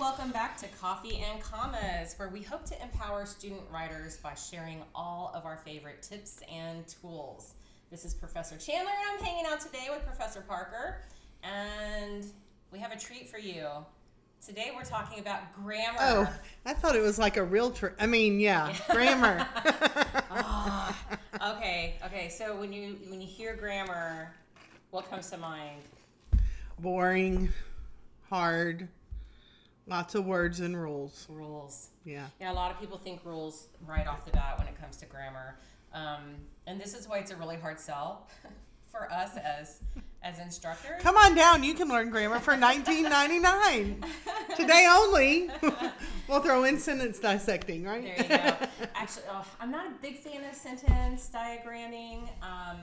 welcome back to Coffee and Commas, where we hope to empower student writers by sharing all of our favorite tips and tools. This is Professor Chandler, and I'm hanging out today with Professor Parker, and we have a treat for you. Today we're talking about grammar. Oh, I thought it was like a real trick. I mean, yeah, grammar. Ah, okay, okay. So when you when you hear grammar, what comes to mind? Boring, hard, lots of words and rules. Rules. Yeah. Yeah, a lot of people think rules right off the bat when it comes to grammar, um, and this is why it's a really hard sell for us as as instructors. Come on down. You can learn grammar for nineteen ninety nine today only. we'll throw in sentence dissecting, right? There you go. Actually, oh, I'm not a big fan of sentence diagramming. Um,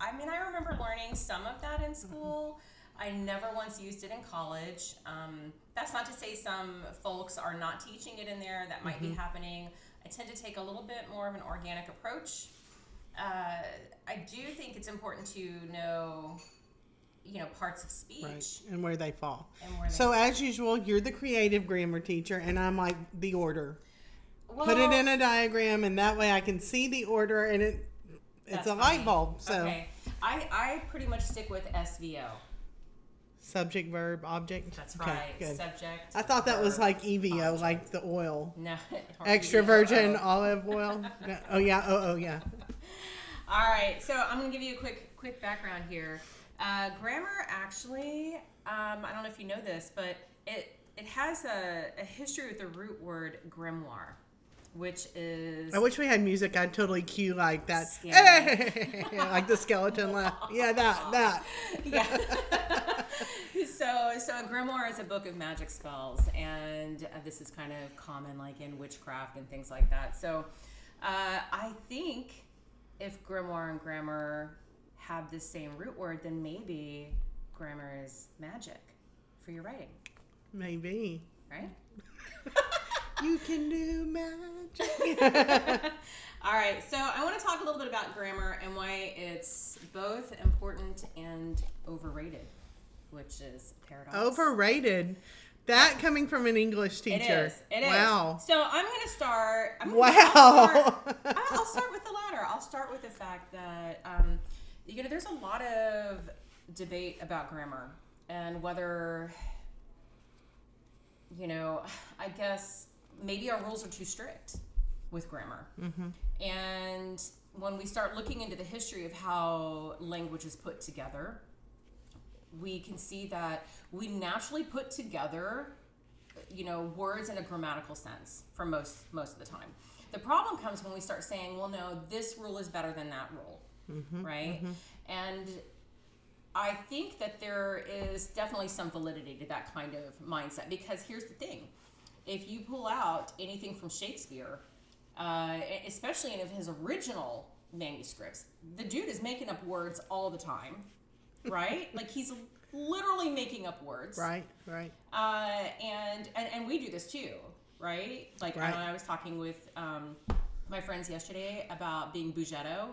I mean, I remember learning some of that in school. I never once used it in college. Um, that's not to say some folks are not teaching it in there. That might be happening. I tend to take a little bit more of an organic approach. Uh, I do think it's important to know, you know, parts of speech Right, and where they fall. where they So as usual, you're the creative grammar teacher, and I'm like the order. Put it in a diagram, and that way I can see the order, and it it's a light bulb. So okay, I I pretty much stick with SVO. Subject, verb, object. That's Okay, right. good. Subject. I thought that was like EVO, object. like the oil, no extra virgin olive oil. Yeah, oh yeah, oh oh yeah. All right, so I'm gonna give you a quick quick background here. Uh, grammar actually, um, I don't know if you know this, but it it has a, a history with the root word grimoire, which is I wish we had music. I'd totally cue like that, Scary. like the skeleton laugh. Yeah, that that. yeah. so, so a grimoire is a book of magic spells, and uh, this is kind of common, like in witchcraft and things like that. So, uh, I think if grimoire and grammar have the same root word, then maybe grammar is magic for your writing, Maybe right? you can do magic. All right, so I want to talk a little bit about grammar and why it's both important and overrated, which is paradox. Overrated. That coming from an English teacher. is. It is. wow. So I'm going to start. I'm gonna, Wow. I'll start, I'll start with the latter. I'll start with the fact that um, you know there's a lot of debate about grammar and whether you know I guess maybe our rules are too strict with grammar. And when we start looking into the history of how language is put together, we can see that we naturally put together you know words in a grammatical sense for most most of the time. The problem comes when we start saying well no this rule is better than that rule right? and i think that there is definitely some validity to that kind of mindset because here's the thing. If you pull out anything from shakespeare uh, especially in his original manuscripts the dude is making up words all the time right like he's literally making up words Right, right. uh, and, and and we do this too, right? Like I, Right. know I was talking with um, my friends yesterday about being bougetto,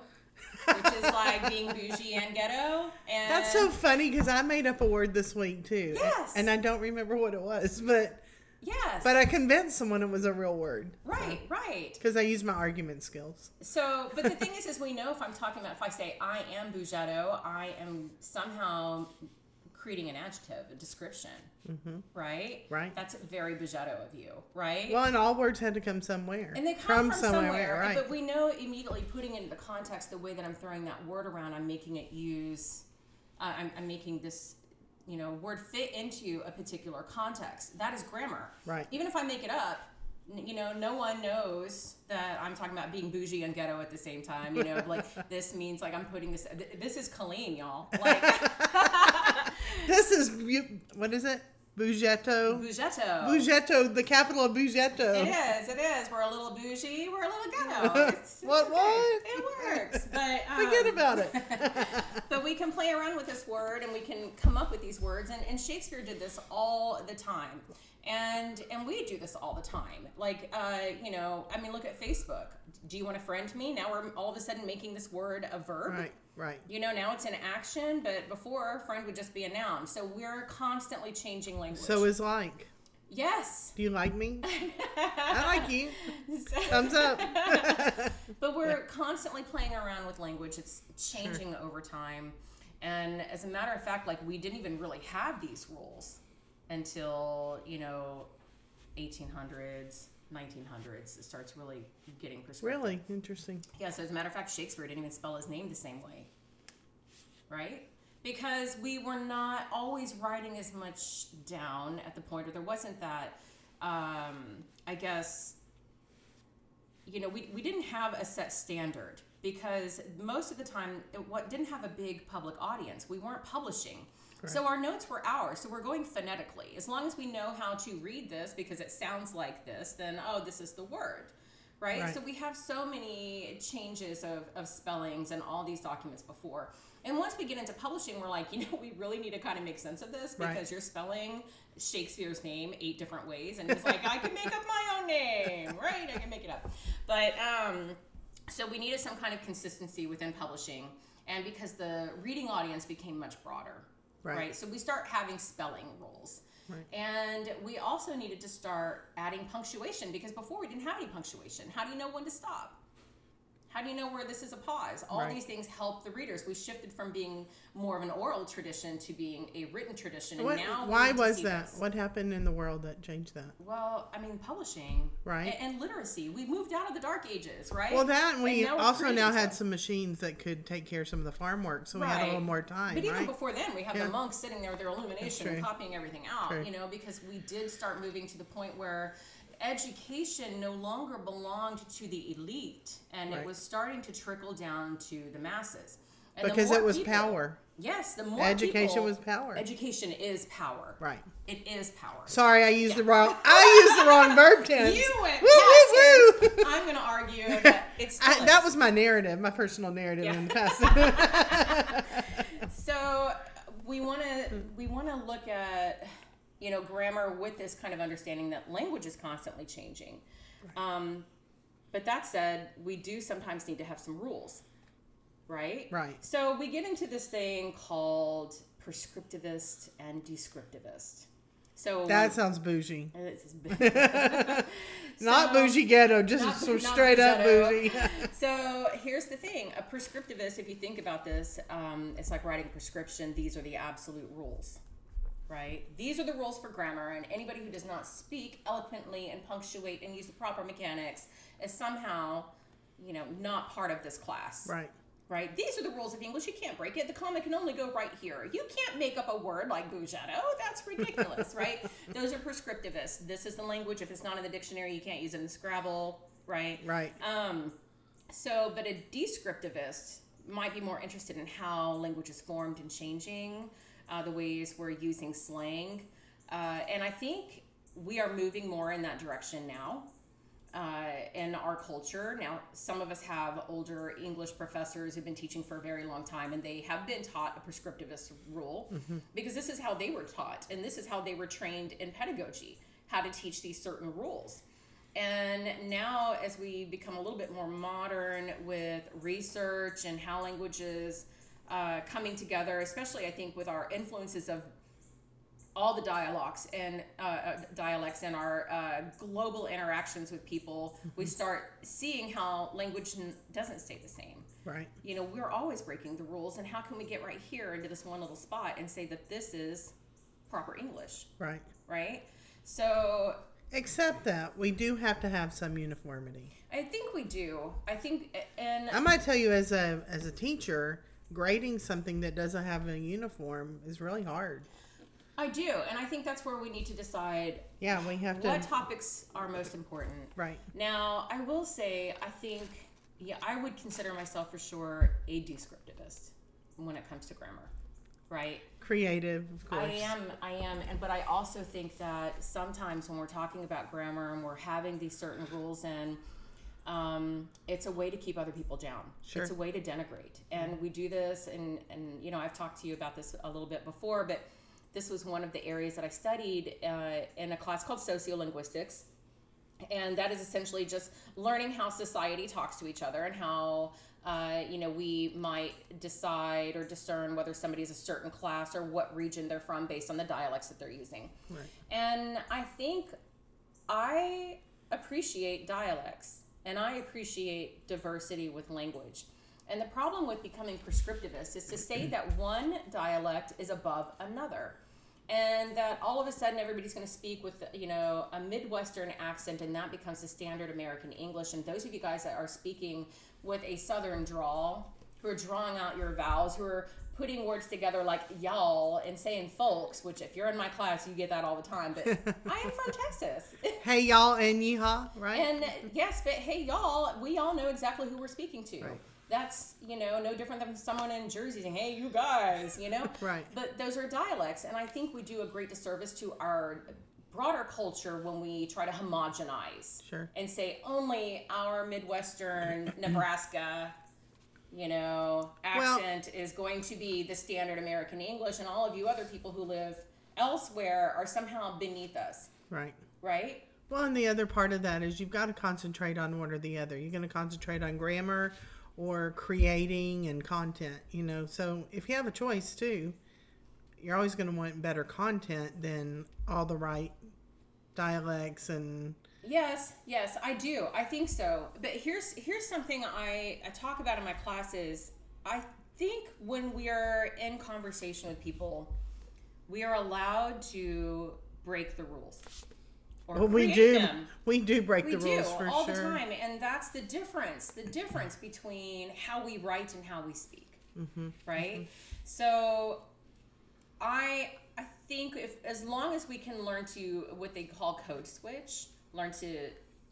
which is like being bougie and ghetto. And That's so funny because I made up a word this week too. Yes. And I don't remember what it was, but yes, but I convinced someone it was a real word right, right. because I use my argument skills. So, but the thing is, is we know if I'm talking about if I say I am bougetto, I am somehow creating an adjective, a description, right? Mm-hmm. Right. That's very bougetto of you, right? Well, and all words had to come somewhere. And they come from, somewhere, right? but we know immediately putting into context the way that I'm throwing that word around, I'm making it use, uh, I'm, I'm making this, you know, word fit into a particular context. That is grammar. Right. Even if I make it up, you know, no one knows that I'm talking about being bougie and ghetto at the same time. You know, like this means like I'm putting this. This is Colleen, y'all. Like this is what is it? Bougetto. bougetto. Bougetto, the capital of Bougetto. It is. It is. We're a little bougie. We're a little ghetto. It's, it's What, okay. what? It works. But um, Forget about it. but we can play around with this word and we can come up with these words and, and shakespeare did this all the time and and we do this all the time like uh, you know i mean look at facebook do you want to friend me now we're all of a sudden making this word a verb right, right. you know now it's an action but before friend would just be a noun so we're constantly changing language So is like. Yes. Do you like me? I like you. Thumbs up. but we're constantly playing around with language. It's changing over time. And as a matter of fact, like we didn't even really have these rules until, you know, 1800s, 1900s. It starts really getting prescriptive. really interesting. Yeah, so as a matter of fact, Shakespeare didn't even spell his name the same way. Right? Because we were not always writing as much down at the point, or there wasn't that, um, I guess, you know, we, we didn't have a set standard because most of the time it what, didn't have a big public audience. We weren't publishing. So our notes were ours. So we're going phonetically. As long as we know how to read this because it sounds like this, then oh, this is the word. Right? Right. So we have so many changes of, of spellings and all these documents before. And once we get into publishing, we're like, you know, we really need to kind of make sense of this because Right. you're spelling Shakespeare's name eight different ways. And he's like, I can make up my own name, right? I can make it up. But um, so we needed some kind of consistency within publishing. And because the reading audience became much broader, Right. right? So we start having spelling rules. Right. And we also needed to start adding punctuation because before we didn't have any punctuation. How do you know when to stop? How do you know where this is a pause? All Right. these things help the readers. We shifted from being more of an oral tradition to being a written tradition. And What, now why was that? this. What happened in the world that changed that? Well, I mean, publishing, Right. a- and, literacy. We moved out of the dark ages, right? Well, that and we now also now had stuff. some machines that could take care of some of the farm work, so we had a little more time, But even right? before then, we had Yeah. the monks sitting there with their illumination and copying everything out, True. you know, because we did start moving to the point where education no longer belonged to the elite and Right. it was starting to trickle down to the masses. And because more it was people- power. Yes, the more Education people- was power. Education is power. Right. It is power. Sorry, I used the wrong. I used the wrong verb tense. You went Woo, woo, woo. I'm going to argue that it's I, that was my narrative, my personal narrative Yeah. in the past. so we want to we want to look at you know grammar with this kind of understanding that language is constantly changing um, but that said we do sometimes need to have some rules right Right. so we get into this thing called prescriptivist and descriptivist so that sounds bougie. it's- Not bougie ghetto, just not- so not straight up bougie. bougie. so here's the thing a prescriptivist if you think about this um, it's like writing a prescription these are the absolute rules right? These are the rules for grammar and anybody who does not speak eloquently and punctuate and use the proper mechanics is somehow you know not part of this class. Right. right? These are the rules of english. You can't break it. The comma can only go right here. You can't make up a word like bougetto. That's ridiculous right? Those are prescriptivists. This is the language. If it's not in the dictionary you can't use it in scrabble right? Right. um, so, but a descriptivist might be more interested in how language is formed and changing, uh, the ways we're using slang. Uh, and I think we are moving more in that direction now uh, in our culture. Now, some of us have older English professors who've been teaching for a very long time, and they have been taught a prescriptivist rule because this is how they were taught, and this is how they were trained in pedagogy how to teach these certain rules. And now, as we become a little bit more modern with research and how languages uh, coming together, especially I think with our influences of all the dialects and uh, uh, dialects and our uh, global interactions with people, we start seeing how language n- doesn't stay the same. Right. You know, we're always breaking the rules, and how can we get right here into this one little spot and say that this is proper English, Right. right? So Except that we do have to have some uniformity. I think we do. I think, and I might tell you as a as a teacher, grading something that doesn't have a uniform is really hard. I do, and I think that's where we need to decide Yeah, we have to. what topics are most important. Right. Now, I will say, I think, yeah, I would consider myself for sure a descriptivist when it comes to grammar, right? Creative, of course. I am, I am, and but I also think that sometimes when we're talking about grammar and we're having these certain rules in, um, it's a way to keep other people down. Sure. It's a way to denigrate, and we do this, and and you know I've talked to you about this a little bit before, but this was one of the areas that I studied uh, in a class called sociolinguistics and that is essentially just learning how society talks to each other and how Uh, you know, we might decide or discern whether somebody is a certain class or what region they're from based on the dialects that they're using. Right. And I think I appreciate dialects and I appreciate diversity with language. And the problem with becoming prescriptivist is to say that one dialect is above another. And that all of a sudden everybody's going to speak with, you know, a Midwestern accent and that becomes the standard American English. And those of you guys that are speaking with a Southern drawl, who are drawing out your vowels, who are putting words together like y'all and saying folks, which if you're in my class, you get that all the time. But I am from Texas. Hey y'all and yeehaw, right? And yes, but hey, y'all, we all know exactly who we're speaking to. Right. That's, you know, no different than someone in Jersey saying, hey, you guys, you know? Right. But those are dialects. And I think we do a great disservice to our broader culture when we try to homogenize Sure. and say only our Midwestern Nebraska, you know, Well- accent is going to be the standard American English, and all of you other people who live elsewhere are somehow beneath us, Right. right? Well, and the other part of that is you've got to concentrate on one or the other. You're going to concentrate on grammar or creating and content, you know. So if you have a choice too, you're always going to want better content than all the right dialects and Yes, yes, I do. I think so. But here's here's something I, I talk about in my classes. I think when we are in conversation with people, we are allowed to break the rules. Or well, we do them. we do break We the do rules for all sure. the time, and that's the difference. The difference between how we write and how we speak, Mm-hmm. right? So, I I think if as long as we can learn to what they call code switch, learn to,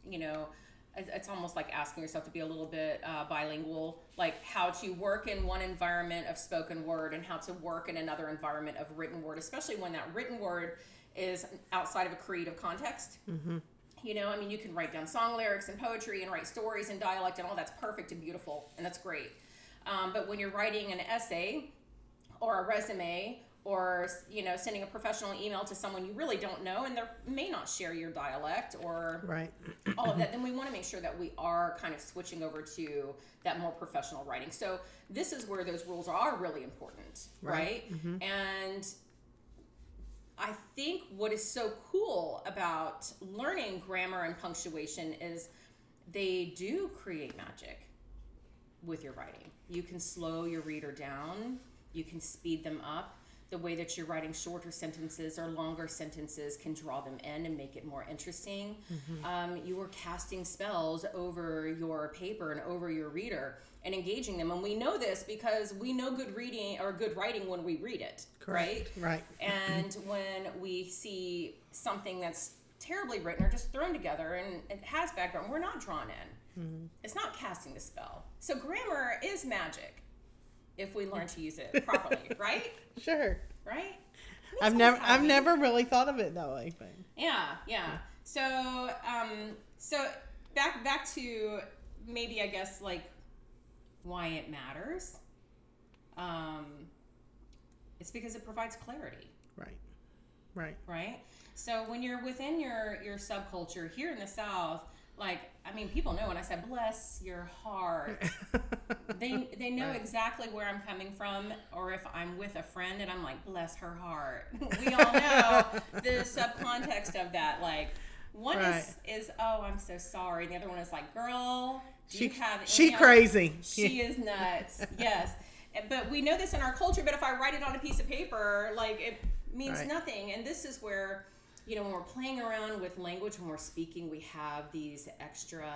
you know, it's almost like asking yourself to be a little bit uh, bilingual, like how to work in one environment of spoken word and how to work in another environment of written word, especially when that written word is outside of a creative context. You know, I mean, you can write down song lyrics and poetry and write stories and dialect and all that's perfect and beautiful and that's great. Um, but when you're writing an essay or a resume or you know sending a professional email to someone you really don't know and they may not share your dialect or Right. all of that, then we want to make sure that we are kind of switching over to that more professional writing. So this is where those rules are really important, right? Right. Mm-hmm. And I think what is so cool about learning grammar and punctuation is they do create magic with your writing. You can slow your reader down, you can speed them up. The way that you're writing shorter sentences or longer sentences can draw them in and make it more interesting. Um, you are casting spells over your paper and over your reader and engaging them. And we know this because we know good reading or good writing when we read it, right? Right. And when we see something that's terribly written or just thrown together and it has background, we're not drawn in. It's not casting the spell. So grammar is magic if we learn to use it properly, right? Sure. Right? I've never I've never really thought of it that way, but Yeah, yeah. So, um, so back back to maybe I guess like why it matters. Um, it's because it provides clarity. right. Right. right? So when you're within your your subculture here in the South, like I mean, people know when I said bless your heart, they they know Right. exactly where I'm coming from, or if I'm with a friend and I'm like bless her heart. we all know the subcontext of that. Like one is is oh I'm so sorry, and the other one is like girl, do She you have she other- crazy. she is nuts. yes. But we know this in our culture, but if I write it on a piece of paper, like it means Right. nothing. And this is where, you know, when we're playing around with language, when we're speaking, we have these extra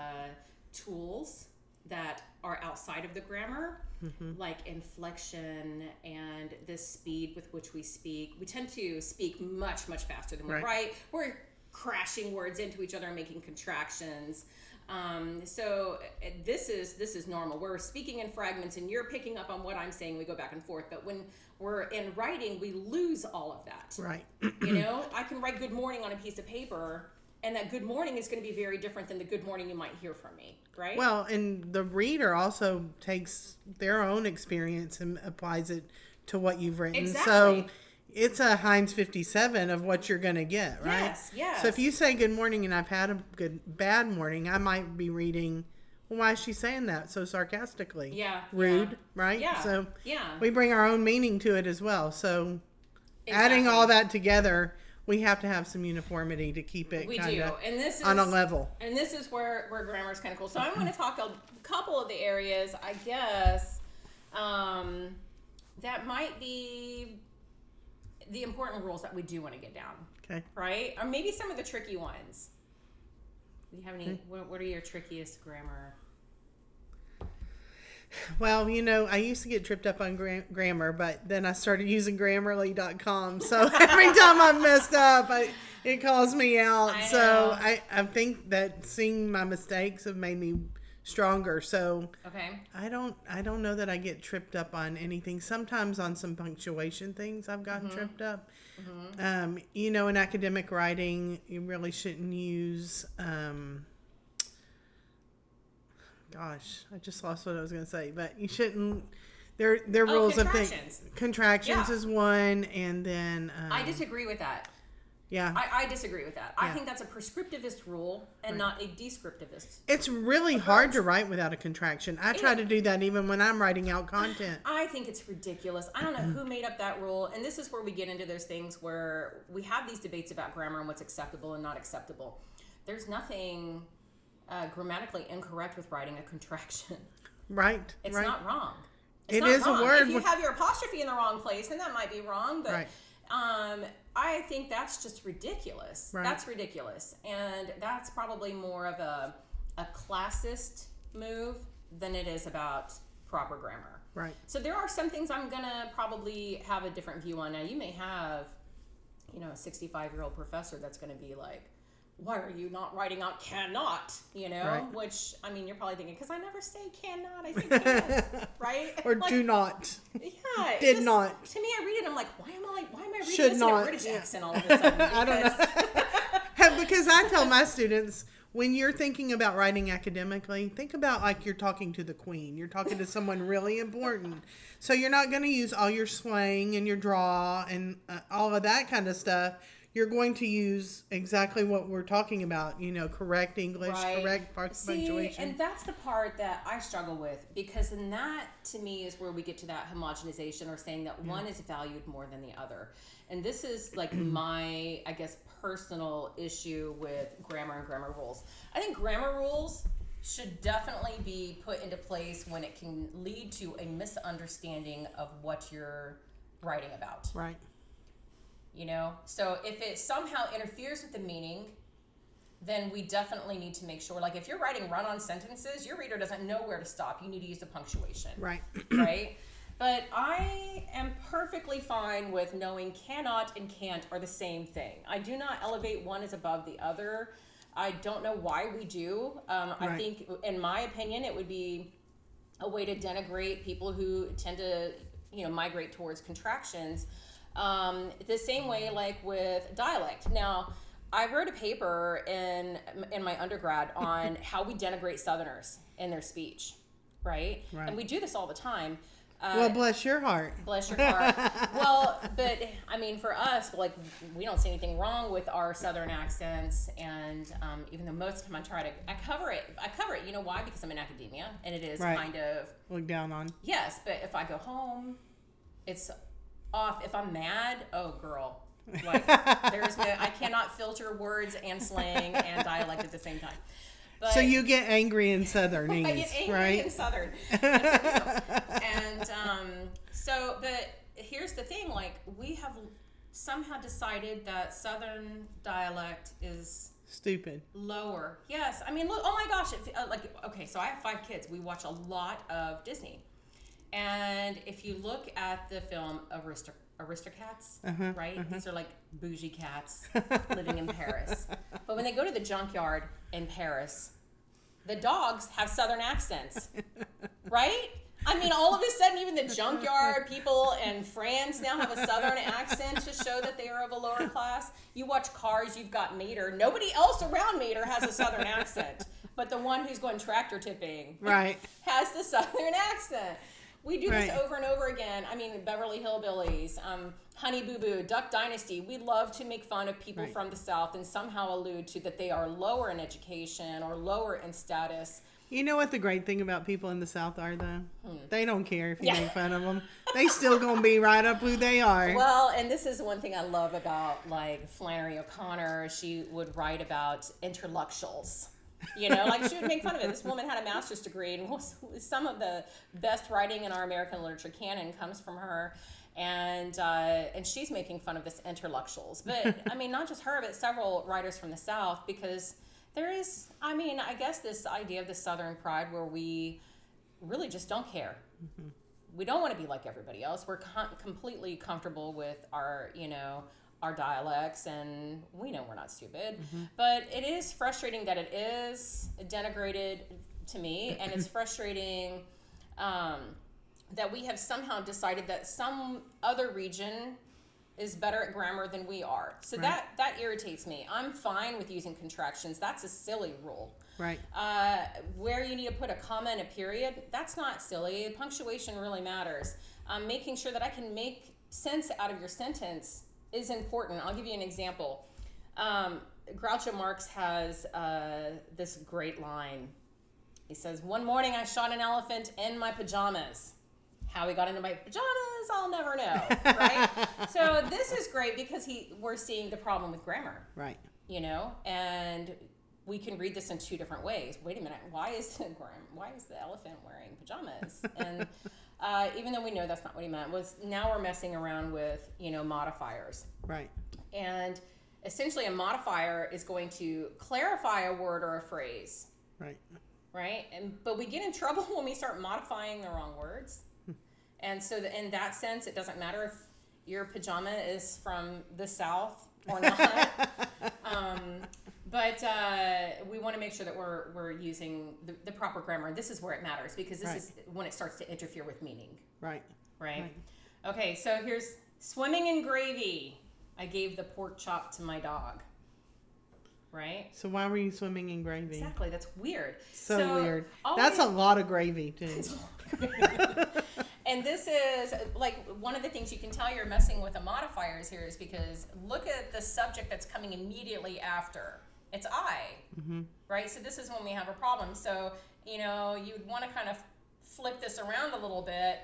tools that are outside of the grammar, mm-hmm. like inflection and the speed with which we speak. We tend to speak much, much faster than we Right. write. We're crashing words into each other and making contractions. Um, so uh, this is this is normal. We're speaking in fragments, and you're picking up on what I'm saying. We go back and forth. But when we're in writing, we lose all of that. Right. You know, I can write "good morning" on a piece of paper, and that "good morning" is going to be very different than the "good morning" you might hear from me. Right? Well, and the reader also takes their own experience and applies it to what you've written. So Exactly. It's a Heinz 57 of what you're going to get, right? Yes, yes. So if you say good morning and I've had a good bad morning, I might be reading well, why is she saying that so sarcastically? Yeah, Rude, yeah. right? Yeah. So Yeah. we bring our own meaning to it as well. So adding all that together, we have to have some uniformity to keep it we kind do, of and this is on a level. And this is where where grammar is kind of cool. So I'm going to talk a couple of the areas, I guess, um, that might be the important rules that we do want to get down, Okay. right? Or maybe some of the tricky ones. Do you have any? Hmm. What, what are your trickiest grammar? Well, you know, I used to get tripped up on gra- grammar, but then I started using Grammarly.com. So every time I messed up, I, it calls me out. I so. I, I think that seeing my mistakes have made me stronger. So Okay. I don't I don't know that I get tripped up on anything. Sometimes on some punctuation things I've gotten tripped up. Um, you know, in academic writing, you really shouldn't use um, gosh, I just lost what I was going to say, but you shouldn't there there Oh, rules of things. contractions. Contractions Yeah. is one and then um, I disagree with that. Yeah. I, I disagree with that. I think that's a prescriptivist rule and not a descriptivist. it's really hard to write without a contraction. I try Yeah. to do that even when I'm writing out content. I think it's ridiculous. I don't know who made up that rule. And this is where we get into those things where we have these debates about grammar and what's acceptable and not acceptable. There's nothing uh, grammatically incorrect with writing a contraction. Right. It's right. not wrong. It's It not is a wrong. word If you have your apostrophe in the wrong place, then that might be wrong. But Right. um, I think that's just ridiculous. Right. That's ridiculous, and that's probably more of a a classist move than it is about proper grammar. Right. So there are some things I'm gonna probably have a different view on. Now you may have, you know, a 65 year old professor that's gonna be like, "Why are you not writing out cannot?" You know, Right. which I mean, you're probably thinking, "Because I never say cannot, I say can," right? Or Like, do not. Yeah, did just- not. To me, I read it, I'm like, why am I like, why am I reading Should this not, in a British yeah. accent all of a sudden? I don't Because- because I tell my students when you're thinking about writing academically, think about like you're talking to the queen. You're talking to someone really important. So you're not going to use all your slang and your draw and uh, all of that kind of stuff. You're going to use exactly what we're talking about. You know, correct English, Right. correct part See, punctuation. and that's the part that I struggle with because in that to me is where we get to that homogenization or saying that one is valued more than the other. And this is like my, I guess, personal issue with grammar and grammar rules. I think grammar rules should definitely be put into place when it can lead to a misunderstanding of what you're writing about. right. You know? So if it somehow interferes with the meaning then we definitely need to make sure like if you're writing run-on sentences your reader doesn't know where to stop. You need to use the punctuation. Right. right? But i am perfectly fine with knowing cannot and can't are the same thing. I do not elevate one as above the other. I don't know why we do. Um, i Right. think in my opinion it would be a way to denigrate people who tend to you know migrate towards contractions um, the same way like with dialect now i wrote a paper in in my undergrad on how we denigrate southerners in their speech right, Right. and we do this all the time uh, Well, bless your heart. Bless your heart. well, but I mean, for us, like we don't see anything wrong with our southern accents, and um, even though most of the time I try to, I cover it. I cover it. You know why? Because I'm in academia, and it is Right. kind of Look down on. yes. But if I go home, it's off. If I'm mad, oh girl, like there's no. I cannot filter words and slang and dialect at the same time. But So you get angry in Southernese, I get angry right? and southern. Yes, I do. and um, so, but here's the thing: like we have somehow decided that southern dialect is Stupid. lower. Yes, I mean, look. Oh my gosh! It, uh, like, okay, so I have five kids. We watch a lot of Disney, and if you look at the film Aristoc- Aristocats, Uh-huh, right? These are like bougie cats living in Paris. But when they go to the junkyard in Paris, the dogs have southern accents, right? I mean, all of a sudden, even the junkyard people in France now have a southern accent to show that they are of a lower class. You watch Cars, you've got Mater. Nobody else around Mater has a southern accent, but the one who's going tractor tipping Right. has the southern accent. We do this over and over again. I mean, Beverly Hillbillies, um, Honey Boo Boo, Duck Dynasty. We love to make fun of people Right. from the South and somehow allude to that they are lower in education or lower in status. You know what the great thing about people in the South are, though? Hmm. They don't care if you Yeah. make fun of them. They still gonna be right up who they are. Well, and this is one thing I love about like Flannery O'Connor. She would write about intellectuals. You know, like she would make fun of it. This woman had a master's degree, and was, some of the best writing in our American literature canon comes from her. And uh, and she's making fun of this intellectuals, but I mean, not just her, but several writers from the South, because there is, I mean, I guess this idea of the Southern pride, where we really just don't care we don't want to be like everybody else. We're com- completely comfortable with our, you know, our dialects, and we know we're not stupid. But it is frustrating that it is denigrated to me, and it's frustrating um, that we have somehow decided that some other region is better at grammar than we are. So that that irritates me. I'm fine with using contractions. That's a silly rule. right. Uh, where you need to put a comma and a period, that's not silly. Punctuation really matters. Um, making sure that I can make sense out of your sentence is important. I'll give you an example. Um, Groucho Marx has uh, this great line. He says, One morning I shot an elephant in my pajamas. How he got into my pajamas, I'll never know. Right? so this is great because he we're seeing the problem with grammar Right. you know and we can read this in two different ways wait a minute why is the gram- why is the elephant wearing pajamas and uh, even though we know that's not what he meant was now we're messing around with you know modifiers Right. and essentially a modifier is going to clarify a word or a phrase Right. right? And but we get in trouble when we start modifying the wrong words. and so the, in that sense, it doesn't matter if your pajama is from the south or not. um, but uh, we want to make sure that we're we're using the, the proper grammar. And this is where it matters because this Right. is when it starts to interfere with meaning, Right. right? Right. Okay, so here's swimming in gravy. I gave the pork chop to my dog. Right? So why were you swimming in gravy? Exactly. That's weird. So, weird. always- That's a lot of gravy too. and this is like one of the things you can tell you're messing with the modifiers here is because look at the subject that's coming immediately after. It's I, Mm-hmm. right? So this is when we have a problem. So you know you'd want to kind of flip this around a little bit.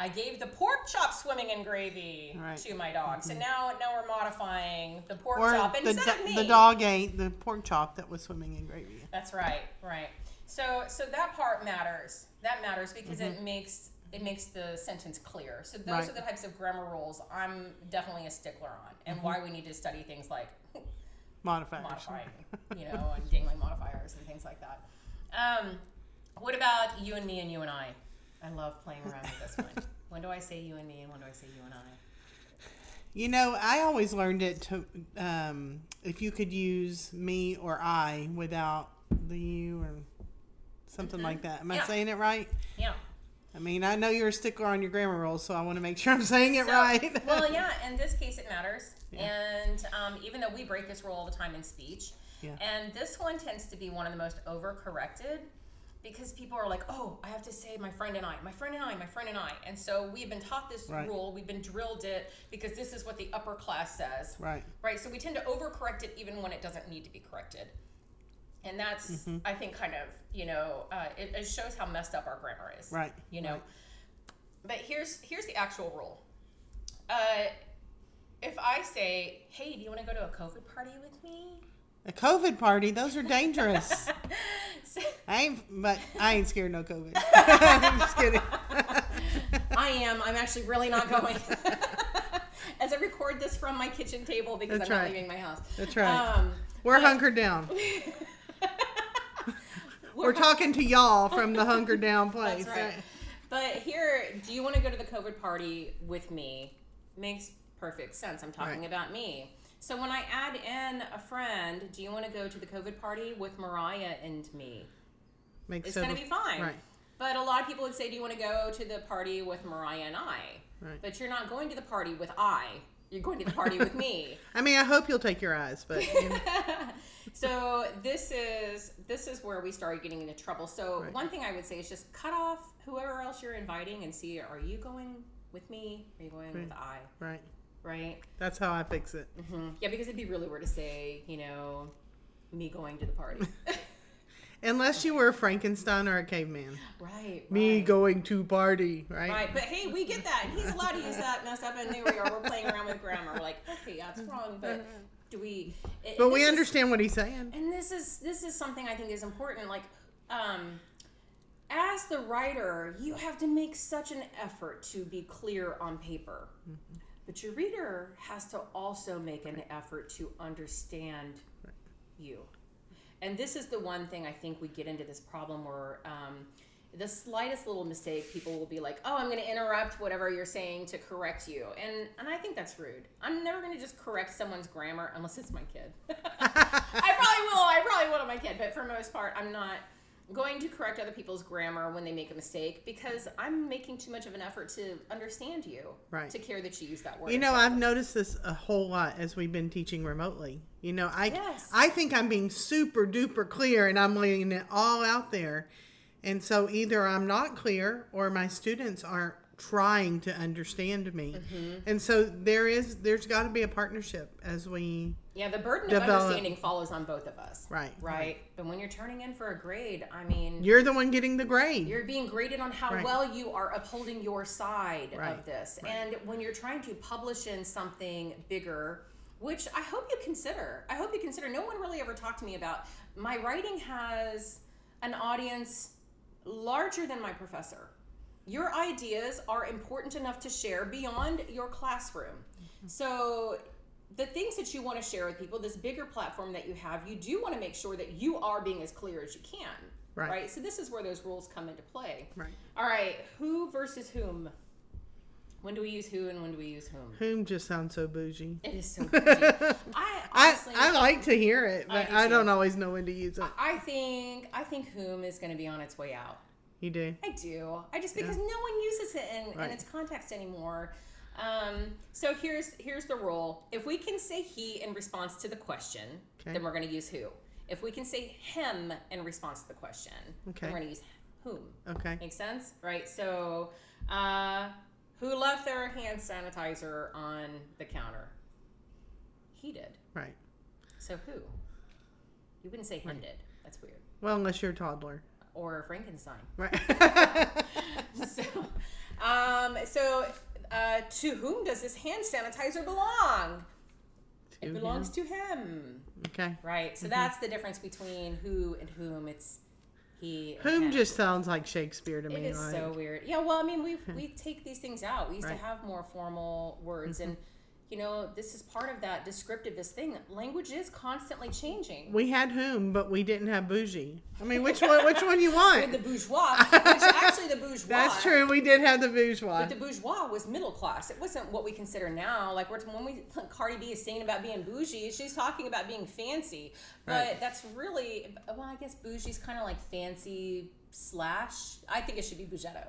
I gave the pork chop swimming in gravy Right. Mm-hmm. to my dog. So now now we're modifying the pork Or chop the, instead of do- me. the dog ate the pork chop that was swimming in gravy. That's right, right. So so that part matters. That matters because Mm-hmm. it makes it makes the sentence clear. So those Right. are the types of grammar rules I'm definitely a stickler on, and Mm-hmm. why we need to study things like Modifiers. modifying, you know, and dangling modifiers and things like that. Um, what about you and me and you and I? I love playing around with this one. When do I say you and me, and when do I say you and I? You know, I always learned it to um, if you could use me or I without the you or something like that. Am I saying it right? Yeah. I mean, I know you're a stickler on your grammar rules, so I want to make sure I'm saying it So- right. well, yeah, in this case, it matters. Yeah. And um, even though we break this rule all the time in speech, Yeah. and this one tends to be one of the most overcorrected because people are like, oh, I have to say my friend and I, my friend and I, my friend and I. And so we've been taught this Right. rule, we've been drilled it because this is what the upper class says. right. Right? So we tend to overcorrect it even when it doesn't need to be corrected. And that's, Mm-hmm. I think, kind of, you know, uh, it, it shows how messed up our grammar is Right. you know Right. but here's here's the actual rule uh, if i say hey do you want to go to a covid party with me A COVID party, those are dangerous. So- I ain't, but I ain't scared no COVID. I'm just kidding. i am i'm actually really not going as i record this from my kitchen table because That's i'm not leaving my house That's right. um, We're hunkered down. We're talking to y'all from the hunkered down place. That's right. But here, do you want to go to the COVID party with me? Makes perfect sense. I'm talking Right. about me. So when I add in a friend, do you want to go to the COVID party with Mariah and me? Makes sense. It's total- going to be fine. Right. But a lot of people would say, do you want to go to the party with Mariah and I? Right. But you're not going to the party with I. You're going to the party with me. I mean, I hope you'll take your eyes, but you know, so this is this is where we started getting into trouble. So Right. one thing I would say is just cut off whoever else you're inviting and see are you going with me? Are you going with I? right. Right? That's how I fix it. hmm Yeah, because it'd be really weird to say, you know, me going to the party. Unless you were a Frankenstein or a caveman. Right. Me right. going to party, right? Right, but hey, we get that, and he's allowed to use that messed up, and there we are. We're playing around with grammar. We're like, okay, that's wrong, but do we? But we is- understand what he's saying. and this is this is something I think is important. Like, um, as the writer, you have to make such an effort to be clear on paper, but your reader has to also make an effort to understand you. And this is the one thing I think we get into this problem where um, the slightest little mistake, people will be like, "Oh, I'm going to interrupt whatever you're saying to correct you," and and I think that's rude. I'm never going to just correct someone's grammar unless it's my kid. I probably will. I probably will to my kid, but for most part, I'm not going to correct other people's grammar when they make a mistake because I'm making too much of an effort to understand you, Right. To care that you use that word. You know, I've noticed this a whole lot as we've been teaching remotely. You know, I Yes. I think I'm being super duper clear and I'm laying it all out there. And so either I'm not clear or my students aren't trying to understand me. Mm-hmm. And so there is there's got to be a partnership as we Yeah, the burden Develop- of understanding follows on both of us. Right, Right. But when you're turning in for a grade, I mean, you're the one getting the grade. you're being graded on how Right. well you are upholding your side Right, of this. right. And when you're trying to publish in something bigger, which I hope you consider, I hope you consider. No one really ever talked to me about my writing has an audience larger than my professor. Your ideas are important enough to share beyond your classroom. Mm-hmm. So, the things that you want to share with people, this bigger platform that you have, you do want to make sure that you are being as clear as you can. Right. So, this is where those rules come into play. Right. All right. Who versus whom? When do we use who and when do we use whom? Whom just sounds so bougie. It is so bougie. I I, honestly, I like to hear it, I but do I, don't always know when to use it. I think I think whom is going to be on its way out. You do. I do. I just because no one uses it in, Right. in its context anymore. Um, so here's here's the rule. If we can say he in response to the question, Okay. then we're going to use who. If we can say him in response to the question, Okay. then we're going to use whom. Okay. Makes sense, right? So, uh, who left their hand sanitizer on the counter? He did. Right. So who? You wouldn't say him did. That's weird. Well, unless you're a toddler. Or Frankenstein. Right. so, um, so uh, to whom does this hand sanitizer belong? To It belongs to him, okay. right? Mm-hmm. So that's the difference between who and whom. It's he. Whom just sounds like Shakespeare to It me. is like, so weird. Yeah, well, I mean, we we take these things out. We used Right. Mm-hmm. to have more formal words, and you know, this is part of that descriptive. This thing, language is constantly changing. we had whom, but we didn't have bougie. I mean, which one? Which one you want? the bourgeois, which actually the bourgeois. That's true. We did have the bourgeois. But the bourgeois was middle class. It wasn't what we consider now. Like we're, when we Cardi B is singing about being bougie, she's talking about being fancy. But Right. that's really well, I guess bougie's kind of like fancy slash. I think it should be bougetto.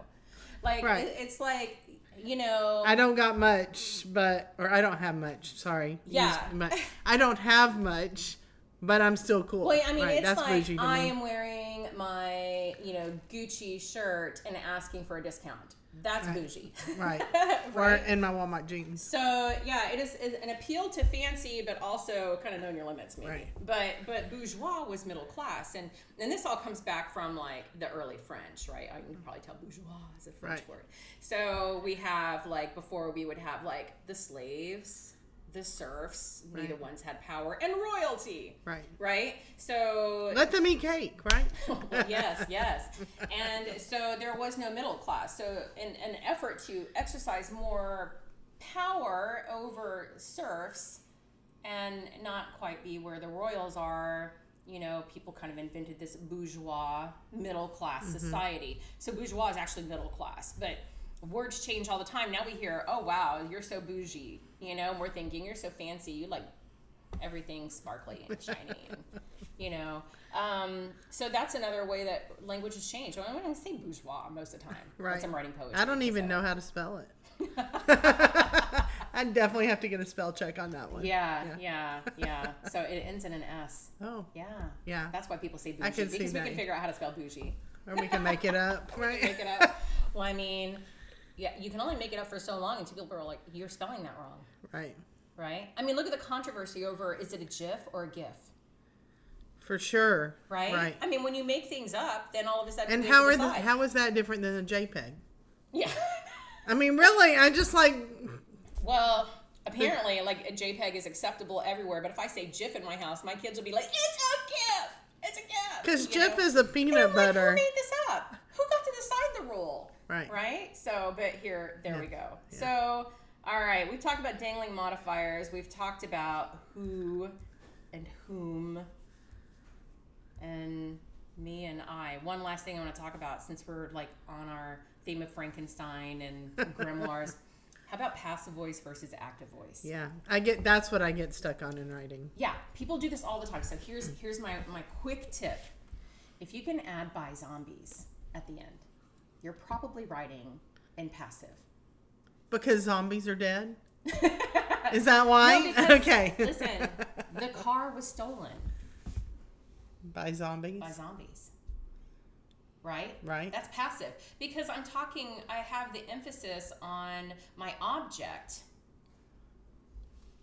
Like Right. it- it's like you know. I don't got much, but or I don't have much. Sorry. Yeah. My- I don't have much, but I'm still cool. Well, I mean, Right, it's that's like I am wearing my, you know, Gucci shirt and asking for a discount. That's Right. bougie. Right. Or right. in my Walmart jeans. So yeah, it is is an appeal to fancy, but also kind of knowing your limits, maybe. Right. But but bourgeois was middle class, and and this all comes back from like the early French, right? I can probably tell bourgeois is a French Right. word. So we have like before we would have like the slaves, the serfs. Neither Right. ones had power, and royalty. Right. Right. So Let them eat cake, right? Oh, yes, yes. And so there was no middle class. So, in an effort to exercise more power over serfs and not quite be where the royals are, you know, people kind of invented this bourgeois middle class mm-hmm. society. So, bourgeois is actually middle class, but words change all the time. Now we hear, oh, wow, you're so bougie, you know, and we're thinking, you're so fancy, you like everything sparkly and shiny and you know um, so that's another way that language has changed well, i'm to say bourgeois most of the time Right. i'm writing poetry I don't even so- know how to spell it. I definitely have to get a spell check on that one. yeah yeah yeah so it ends in an s Oh, yeah yeah. that's why people say bougie I can see because we that. can figure out how to spell bougie Or we can make it up, right? make it up well i mean yeah you can only make it up for so long until people are like you're spelling that wrong Right. right i mean look at the controversy over is it a gif or a gif For sure. right? Right. I mean, when you make things up, then all of a sudden, And how are the, how is that different than a JPEG? Yeah. I mean, really, I just like well, apparently, like a JPEG is acceptable everywhere, but if I say GIF in my house, my kids will be like, "It's a GIF! It's a GIF!" because Jif know? is a peanut I'm like, butter. Who made this up? Who got to decide the rule? Right. Right? So, but here, there Yeah. we go. Yeah. So, all right, we've talked about dangling modifiers. We've talked about who and whom and me and I. One last thing I want to talk about since we're like on our theme of Frankenstein and grimoires. How about passive voice versus active voice? Yeah, I get that's what I get stuck on in writing. Yeah, people do this all the time. So here's here's my my quick tip. If you can add by zombies at the end, you're probably writing in passive. Because zombies are dead? Is that why? No, because, okay. listen, the car was stolen By zombies? by zombies. Right? Right. That's passive. Because I'm talking, I have the emphasis on my object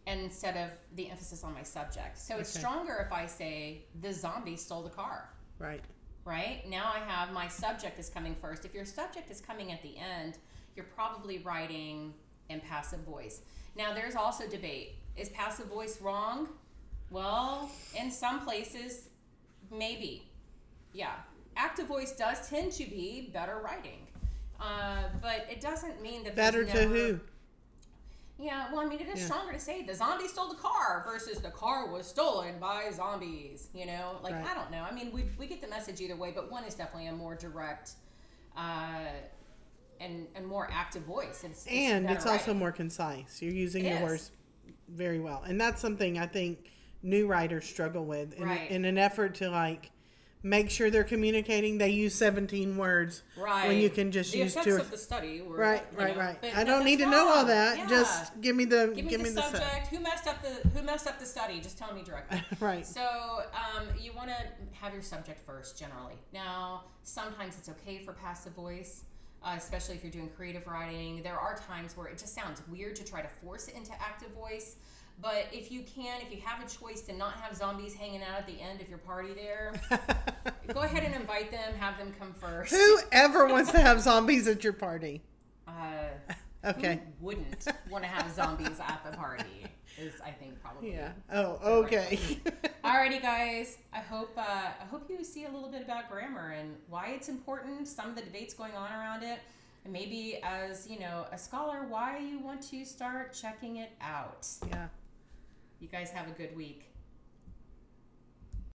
instead of the emphasis on my subject. So it's stronger if I say, the zombie stole the car. Right. Right? Now I have my subject is coming first. If your subject is coming at the end, you're probably writing in passive voice. Now there's also debate. Is passive voice wrong? Well, in some places, maybe. Yeah. Active voice does tend to be better writing. Uh, but it doesn't mean that Better to never- who? Yeah, well, I mean, it is Yeah. stronger to say the zombie stole the car versus the car was stolen by zombies. You know, like Right. I don't know. I mean, we we get the message either way, but one is definitely a more direct, uh, and and more active voice. It's, it's And it's also writing. more concise. You're using It your is. words very well. And that's something I think new writers struggle with in, Right. in an effort to like make sure they're communicating. They use 17 words right when you can just the use effects two. of the study. Were, Right, right, know, right. I don't need to know all that. Yeah. Just give me the give me give the me the subject. sub- Who messed up the Who messed up the study? Just tell me directly. right. So um, you want to have your subject first, generally. Now, sometimes it's okay for passive voice, uh, especially if you're doing creative writing. There are times where it just sounds weird to try to force it into active voice. But if you can, if you have a choice to not have zombies hanging out at the end of your party there, go ahead and invite them, have them come first. Whoever wants to have zombies at your party? Uh, Okay. Who wouldn't want to have zombies at the party? Is I think probably Yeah. Oh, okay. Alrighty, guys. I hope uh, I hope you see a little bit about grammar and why it's important. Some of the debates going on around it, and maybe as you know, a scholar, why you want to start checking it out. yeah. You guys have a good week.